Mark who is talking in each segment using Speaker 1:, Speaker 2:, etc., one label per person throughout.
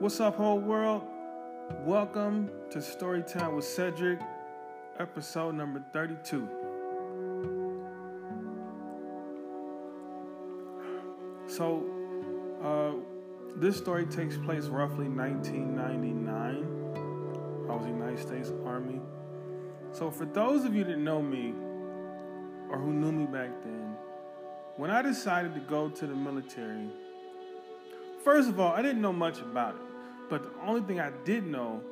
Speaker 1: What's up, whole world? Welcome to Storytime with Cedric, episode number 32. So, uh, this story takes place roughly 1999. I was in the United States Army. So, for those of you that know me or who knew me back then, when I decided to go to the military, first of all, I didn't know much about it. But the only thing I did know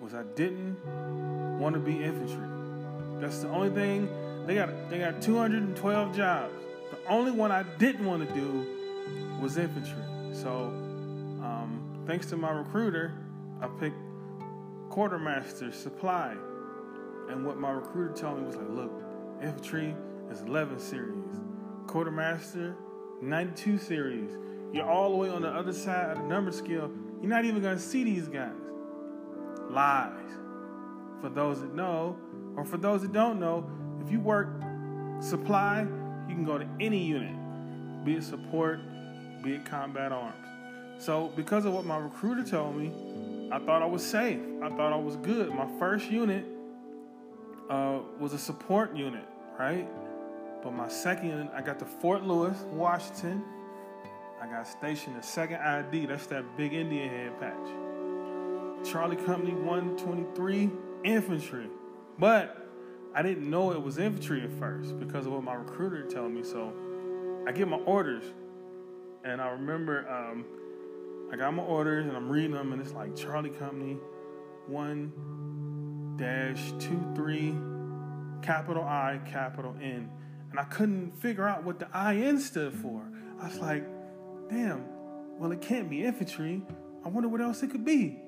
Speaker 1: was I didn't want to be infantry. That's the only thing. They got they got 212 jobs. The only one I didn't want to do was infantry. So, um, thanks to my recruiter, I picked quartermaster supply. And what my recruiter told me was like, look, infantry is 11 series, quartermaster 92 series. You're all the way on the other side of the number scale. You're not even gonna see these guys. Lies. For those that know, or for those that don't know, if you work supply, you can go to any unit, be it support, be it combat arms. So, because of what my recruiter told me, I thought I was safe. I thought I was good. My first unit uh, was a support unit, right? But my second unit, I got to Fort Lewis, Washington. I got stationed at Second ID. That's that big Indian head patch. Charlie Company 123 Infantry. But I didn't know it was infantry at first because of what my recruiter told me. So I get my orders. And I remember um, I got my orders and I'm reading them, and it's like Charlie Company 1 dash 23 capital I, capital N. And I couldn't figure out what the IN stood for. I was like, damn, well, it can't be infantry. I wonder what else it could be.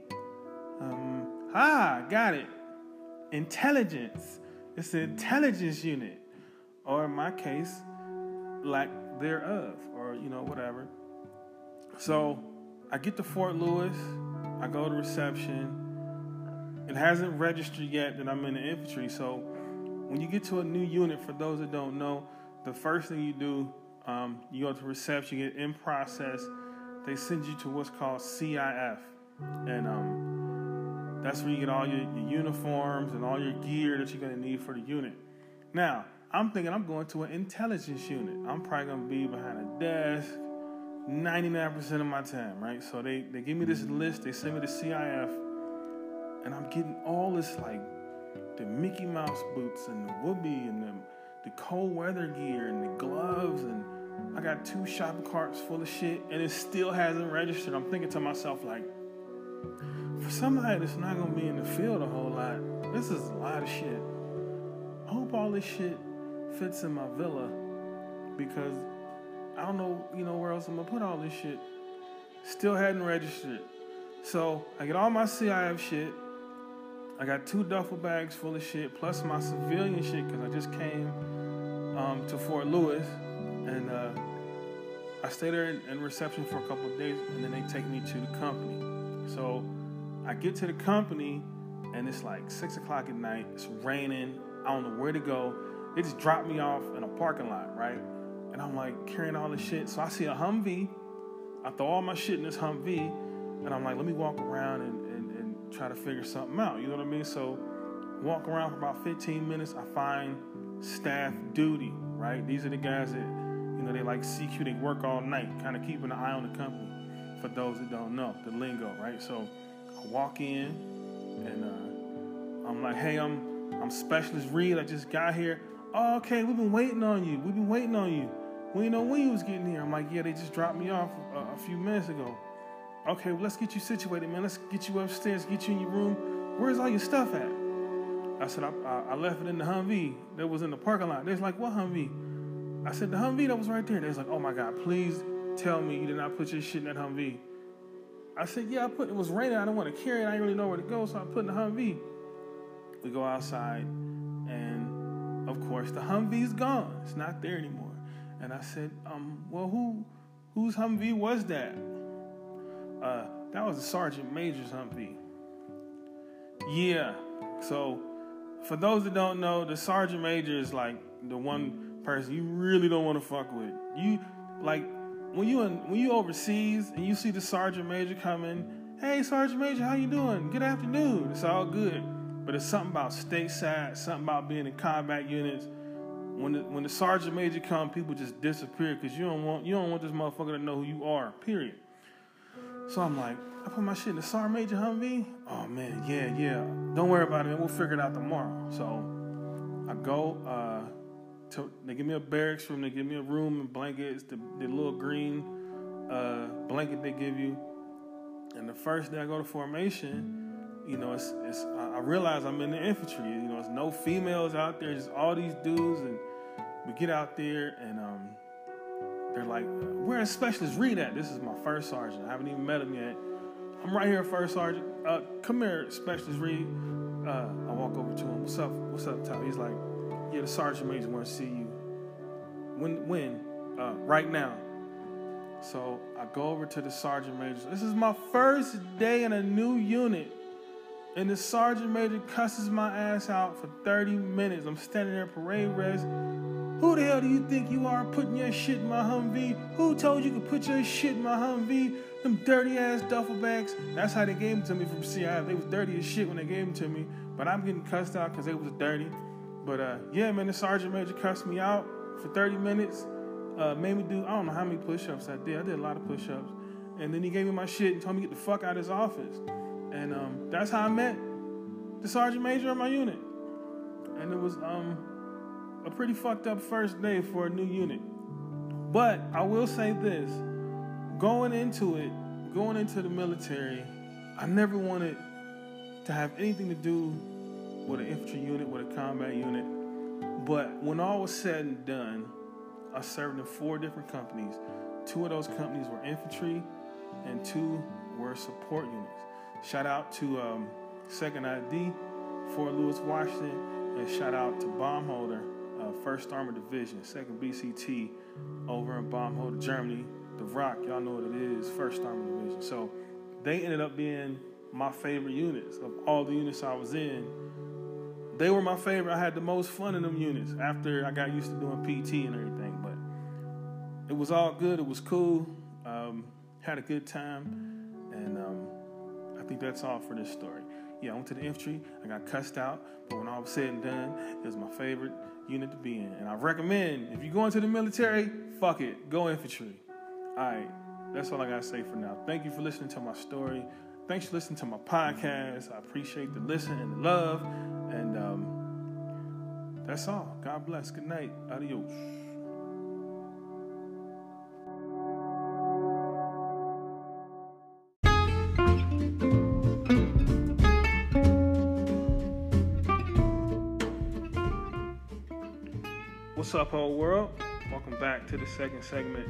Speaker 1: Um, ah, got it. Intelligence. It's the intelligence unit. Or in my case, lack thereof, or, you know, whatever. So I get to Fort Lewis. I go to reception. It hasn't registered yet that I'm in the infantry. So when you get to a new unit, for those that don't know, the first thing you do um, you go to reception, you get in process. They send you to what's called CIF, and um, that's where you get all your, your, uniforms and all your gear that you're going to need for the unit. Now, I'm thinking I'm going to an intelligence unit. I'm probably going to be behind a desk 99% of my time, right? So they, they give me this list, they send me the CIF, and I'm getting all this like the Mickey Mouse boots and the woobie and the, the cold weather gear and the gloves and I got two shopping carts full of shit and it still hasn't registered. I'm thinking to myself, like, for somebody that's not gonna be in the field a whole lot, this is a lot of shit. I hope all this shit fits in my villa because I don't know, you know, where else I'm gonna put all this shit. Still hadn't registered. So I get all my CIF shit. I got two duffel bags full of shit, plus my civilian shit, because I just came um, to Fort Lewis and uh, I stay there in, in, reception for a couple of days, and then they take me to the company. So I get to the company, and it's like six o'clock at night. It's raining. I don't know where to go. They just drop me off in a parking lot, right? And I'm like carrying all this shit. So I see a Humvee. I throw all my shit in this Humvee, and I'm like, let me walk around and, and, and try to figure something out. You know what I mean? So walk around for about 15 minutes. I find staff duty, right? These are the guys that they like CQ, they work all night, kind of keeping an eye on the company. For those that don't know, the lingo, right? So I walk in and uh, I'm like, hey, I'm I'm Specialist Reed. I just got here. Oh, okay, we've been waiting on you. We've been waiting on you. We didn't know when you was getting here. I'm like, yeah, they just dropped me off a, a few minutes ago. Okay, well, let's get you situated, man. Let's get you upstairs, get you in your room. Where's all your stuff at? I said, I, I, I left it in the Humvee that was in the parking lot. They're like, what Humvee? I said, the Humvee that was right there. They was like, oh my God, please tell me you did not put your shit in that Humvee. I said, yeah, I put it was raining. I don't want to carry it. I didn't really know where to go, so I put in the Humvee. We go outside, and of course, the Humvee's gone. It's not there anymore. And I said, um, well, who whose Humvee was that? Uh, that was the Sergeant Major's Humvee. Yeah. So, for those that don't know, the Sergeant Major is like the one person you really don't want to fuck with. You like when you in, when you overseas and you see the sergeant major coming Hey, Sergeant Major, how you doing? Good afternoon. It's all good. But it's something about stateside, something about being in combat units. When the, when the sergeant major come, people just disappear because you don't want you don't want this motherfucker to know who you are. Period. So I'm like, I put my shit in the sergeant major Humvee. Oh man, yeah, yeah. Don't worry about it. We'll figure it out tomorrow. So I go. Uh, to, they give me a barracks room. They give me a room and blankets. The, the little green uh, blanket they give you. And the first day I go to formation, you know, it's, it's I realize I'm in the infantry. You know, there's no females out there, just all these dudes, and we get out there, and um, they're like, "Where is Specialist Reed at?" This is my first sergeant. I haven't even met him yet. I'm right here, first sergeant. Uh, come here, Specialist Reed. Uh, I walk over to him. What's up? What's up, Top? He's like, "Yeah, the sergeant major wants to see you." When? When? Uh, right now. So I go over to the sergeant major. This is my first day in a new unit. And the sergeant major cusses my ass out for 30 minutes. I'm standing there parade rest. Who the hell do you think you are putting your shit in my Humvee? Who told you could put your shit in my Humvee? Them dirty ass duffel bags. That's how they gave them to me from CI. They was dirty as shit when they gave them to me. But I'm getting cussed out because they was dirty. But uh, yeah, man, the sergeant major cussed me out for 30 minutes. Uh, made me do, I don't know how many push ups I did. I did a lot of push ups. And then he gave me my shit and told me to get the fuck out of his office. And um, that's how I met the sergeant major of my unit. And it was um, a pretty fucked up first day for a new unit. But I will say this going into it, going into the military, I never wanted to have anything to do with an infantry unit, with a combat unit. But when all was said and done, I served in four different companies. Two of those companies were infantry, and two were support units. Shout out to um, Second ID, Fort Lewis, Washington, and shout out to Baumholder, uh, First Armored Division, Second BCT, over in Baumholder, Germany. The Rock, y'all know what it is, First Armored Division. So they ended up being my favorite units of all the units I was in. They were my favorite. I had the most fun in them units after I got used to doing PT and everything. But it was all good. It was cool. Um, had a good time, and um, I think that's all for this story. Yeah, I went to the infantry. I got cussed out, but when all was said and done, it was my favorite unit to be in. And I recommend if you go into the military, fuck it, go infantry. All right, that's all I gotta say for now. Thank you for listening to my story. Thanks for listening to my podcast. I appreciate the listen and the love. And um, that's all. God bless. Good night. Adios. What's up, whole world? Welcome back to the second segment.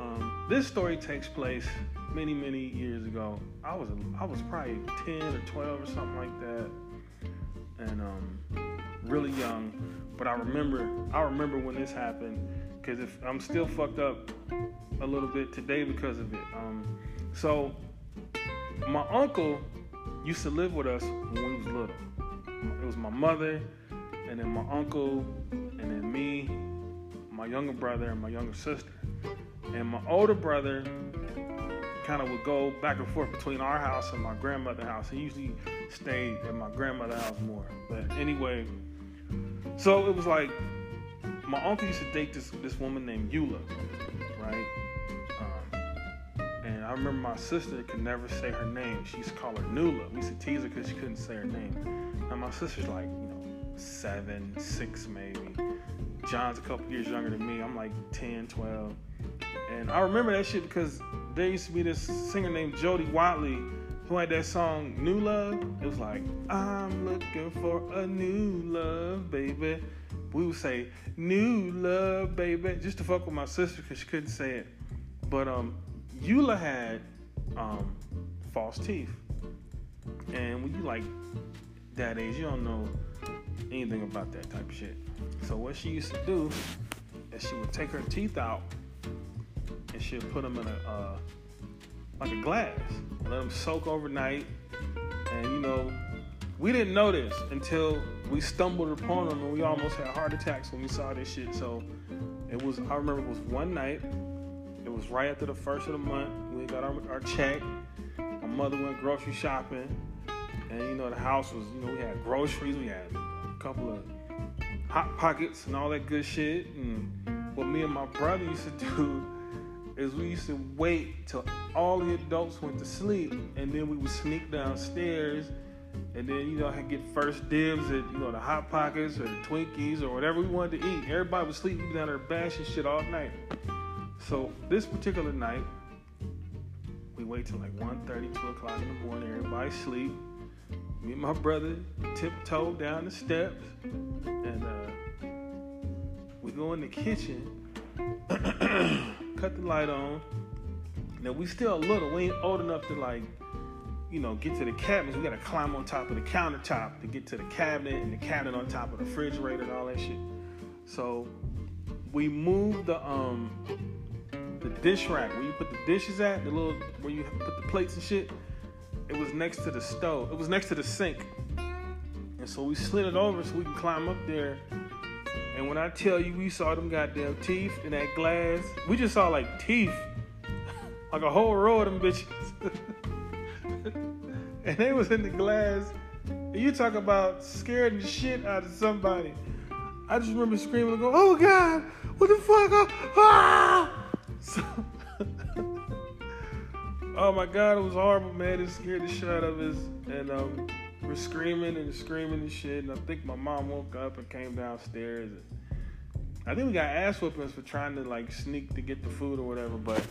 Speaker 1: Um, this story takes place many, many years ago. I was I was probably ten or twelve or something like that, and um, really young. But I remember I remember when this happened because if I'm still fucked up a little bit today because of it. Um, so my uncle used to live with us when we was little. It was my mother, and then my uncle, and then me, my younger brother, and my younger sister. And my older brother kind of would go back and forth between our house and my grandmother's house. He usually stayed at my grandmother's house more. But anyway, so it was like my uncle used to date this this woman named Eula, right? Um, and I remember my sister could never say her name. She used to call her Nula. We used to tease her because she couldn't say her name. And my sister's like, you know, seven, six maybe. John's a couple years younger than me. I'm like 10, 12. And I remember that shit because there used to be this singer named Jody Watley who had that song New Love. It was like, I'm looking for a new love, baby. We would say, New love, baby, just to fuck with my sister because she couldn't say it. But um, Eula had um, false teeth. And when you like that age, you don't know anything about that type of shit. So what she used to do is she would take her teeth out and put them in a uh, like a glass, let them soak overnight. And you know, we didn't know this until we stumbled upon them, and we almost had heart attacks when we saw this shit. So it was. I remember it was one night. It was right after the first of the month. We got our, our check. My mother went grocery shopping, and you know the house was, you know, we had groceries, we had a couple of hot pockets and all that good shit. And what me and my brother used to do is we used to wait till all the adults went to sleep, and then we would sneak downstairs, and then you know get first dibs at you know the hot pockets or the Twinkies or whatever we wanted to eat. Everybody was sleeping down there bashing shit all night. So this particular night, we wait till like 1.30, 2 o'clock in the morning. Everybody sleep. Me and my brother tiptoe down the steps, and uh, we go in the kitchen. cut the light on. Now we still a little. We ain't old enough to like, you know, get to the cabinets. We gotta climb on top of the countertop to get to the cabinet and the cabinet on top of the refrigerator and all that shit. So we moved the um the dish rack where you put the dishes at, the little where you put the plates and shit. It was next to the stove. It was next to the sink. And so we slid it over so we can climb up there and when I tell you we saw them goddamn teeth in that glass, we just saw like teeth, like a whole row of them bitches. and they was in the glass. And you talk about scaring the shit out of somebody. I just remember screaming and go, "Oh God, what the fuck?" Ah! So, oh my God, it was horrible, man. It scared the shit out of us, and um, screaming and screaming and shit. And I think my mom woke up and came downstairs. And I think we got ass whoopings for trying to like sneak to get the food or whatever. But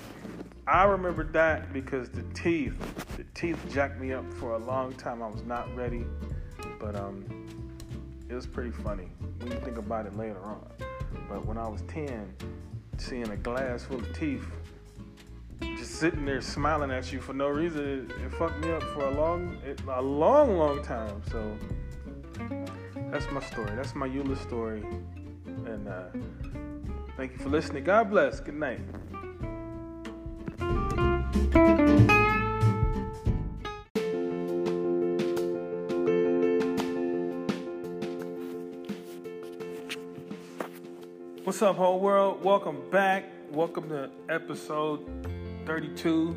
Speaker 1: I remember that because the teeth, the teeth jacked me up for a long time. I was not ready, but um, it was pretty funny when you think about it later on. But when I was ten, seeing a glass full of teeth just sitting there smiling at you for no reason, it, it fucked me up for a long, a long, long time. So that's my story. That's my Eula story. And uh, thank you for listening. God bless. Good night. What's up, whole world? Welcome back. Welcome to episode 32.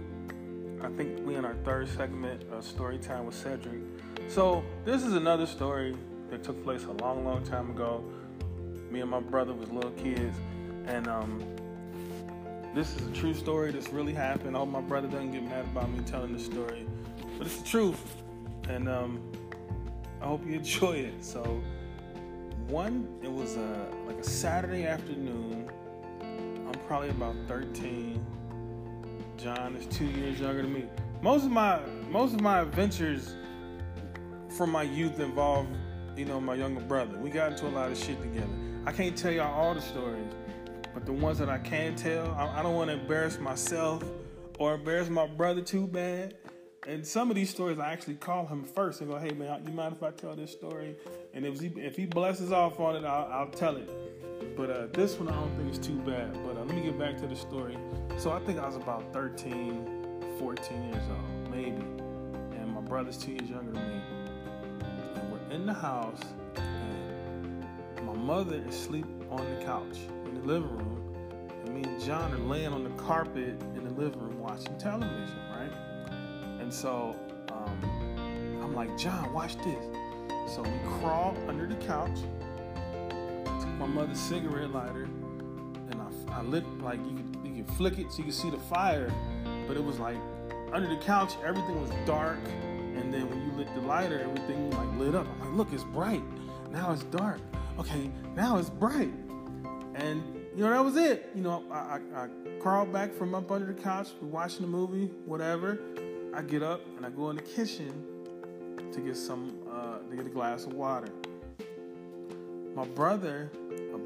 Speaker 1: I think we in our third segment of story time with Cedric. So this is another story that took place a long, long time ago. Me and my brother was little kids, and um, this is a true story. This really happened. I hope my brother doesn't get mad about me telling the story, but it's the truth, and um, I hope you enjoy it. So one, it was a like a Saturday afternoon. I'm probably about 13 John is two years younger than me. Most of my most of my adventures from my youth involve, you know, my younger brother. We got into a lot of shit together. I can't tell y'all all the stories, but the ones that I can tell, I, I don't want to embarrass myself or embarrass my brother too bad. And some of these stories, I actually call him first and go, "Hey man, you mind if I tell this story?" And if he if he blesses off on it, I'll, I'll tell it. But uh, this one I don't think is too bad. But uh, let me get back to the story. So I think I was about 13, 14 years old, maybe. And my brother's two years younger than me. And we're in the house, and my mother is asleep on the couch in the living room. And me and John are laying on the carpet in the living room watching television, right? And so um, I'm like, John, watch this. So we crawl under the couch my mother's cigarette lighter, and I, I lit like you could you could flick it so you could see the fire, but it was like under the couch everything was dark, and then when you lit the lighter, everything like lit up. I'm like, look, it's bright. Now it's dark. Okay, now it's bright, and you know that was it. You know, I, I, I crawled back from up under the couch, watching the movie, whatever. I get up and I go in the kitchen to get some uh, to get a glass of water. My brother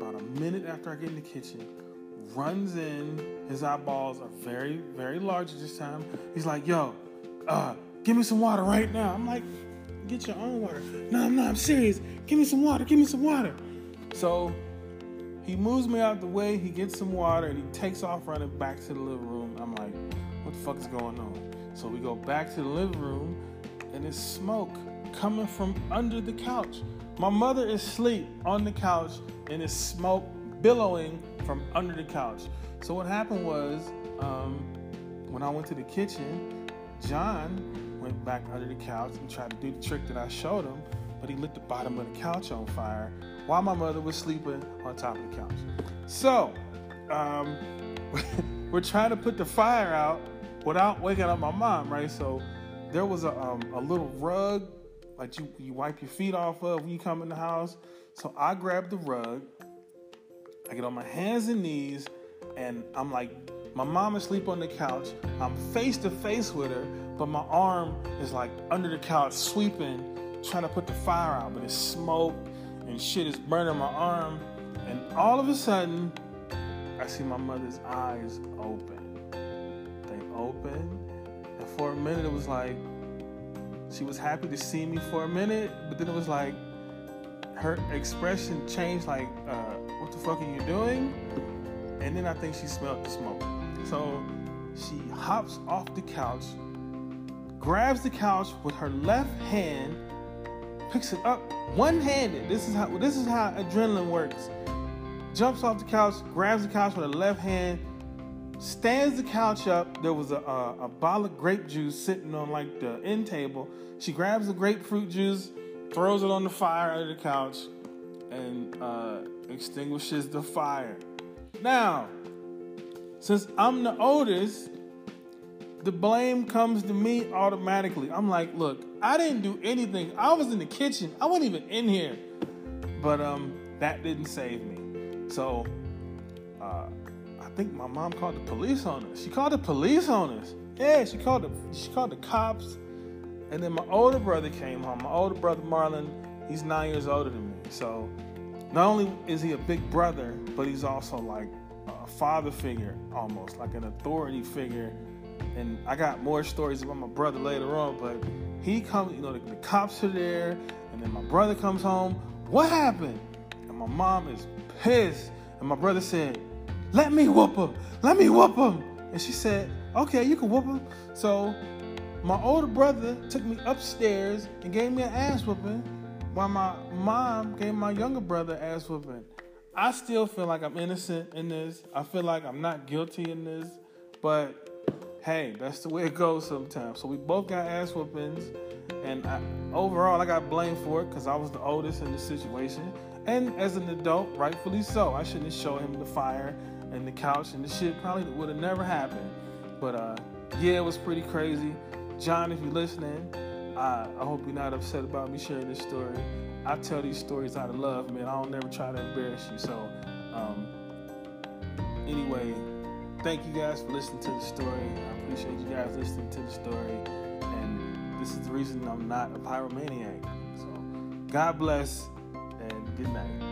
Speaker 1: about a minute after I get in the kitchen, runs in. His eyeballs are very, very large this time. He's like, yo, uh, give me some water right now. I'm like, get your own water. No, I'm not, I'm serious. Give me some water, give me some water. So he moves me out the way, he gets some water, and he takes off running back to the living room. I'm like, what the fuck is going on? So we go back to the living room, and it's smoke coming from under the couch. My mother is asleep on the couch and it's smoke billowing from under the couch. So what happened was, um, when I went to the kitchen, John went back under the couch and tried to do the trick that I showed him, but he lit the bottom of the couch on fire while my mother was sleeping on top of the couch. So, um, we're trying to put the fire out without waking up my mom, right? So there was a, um, a little rug like you, you wipe your feet off of when you come in the house. So I grab the rug, I get on my hands and knees, and I'm like, my mom is asleep on the couch. I'm face to face with her, but my arm is like under the couch, sweeping, trying to put the fire out, but it's smoke and shit is burning my arm. And all of a sudden, I see my mother's eyes open. They open, and for a minute, it was like she was happy to see me for a minute, but then it was like her expression changed. Like, uh, "What the fuck are you doing?" And then I think she smelled the smoke. So she hops off the couch, grabs the couch with her left hand, picks it up one-handed. This is how this is how adrenaline works. Jumps off the couch, grabs the couch with her left hand, stands the couch up. There was a, a, a, bottle of grape juice sitting on like the end table. She grabs the grapefruit juice, throws it on the fire under the couch, and uh, extinguishes the fire. Now, since I'm the oldest, the blame comes to me automatically. I'm like, look, I didn't do anything. I was in the kitchen. I wasn't even in here. But um, that didn't save me. So uh, think my mom called the police on us. She called the police on us. Yeah, she called the she called the cops. And then my older brother came home. My older brother Marlon, he's nine years older than me. So not only is he a big brother, but he's also like a father figure almost, like an authority figure. And I got more stories about my brother later on, but he comes, you know, the, the cops are there, and then my brother comes home. What happened? And my mom is pissed. And my brother said, Let me whoop him. Let me whoop him. And she said, Okay, you can whoop him. So my older brother took me upstairs and gave me an ass whooping, while my mom gave my younger brother ass whooping. I still feel like I'm innocent in this. I feel like I'm not guilty in this, but hey, that's the way it goes sometimes. So we both got ass whoopings, and I, overall, I got blamed for it because I was the oldest in the situation. And as an adult, rightfully so, I shouldn't showed him the fire and the couch, and the shit probably would have never happened. But uh, yeah, it was pretty crazy. John, if you're listening, I, I hope you're not upset about me sharing this story. I tell these stories out of love, man. I don't never try to embarrass you. So, um, anyway, thank you guys for listening to the story. I appreciate you guys listening to the story. And this is the reason I'm not a pyromaniac. So, God bless and good night.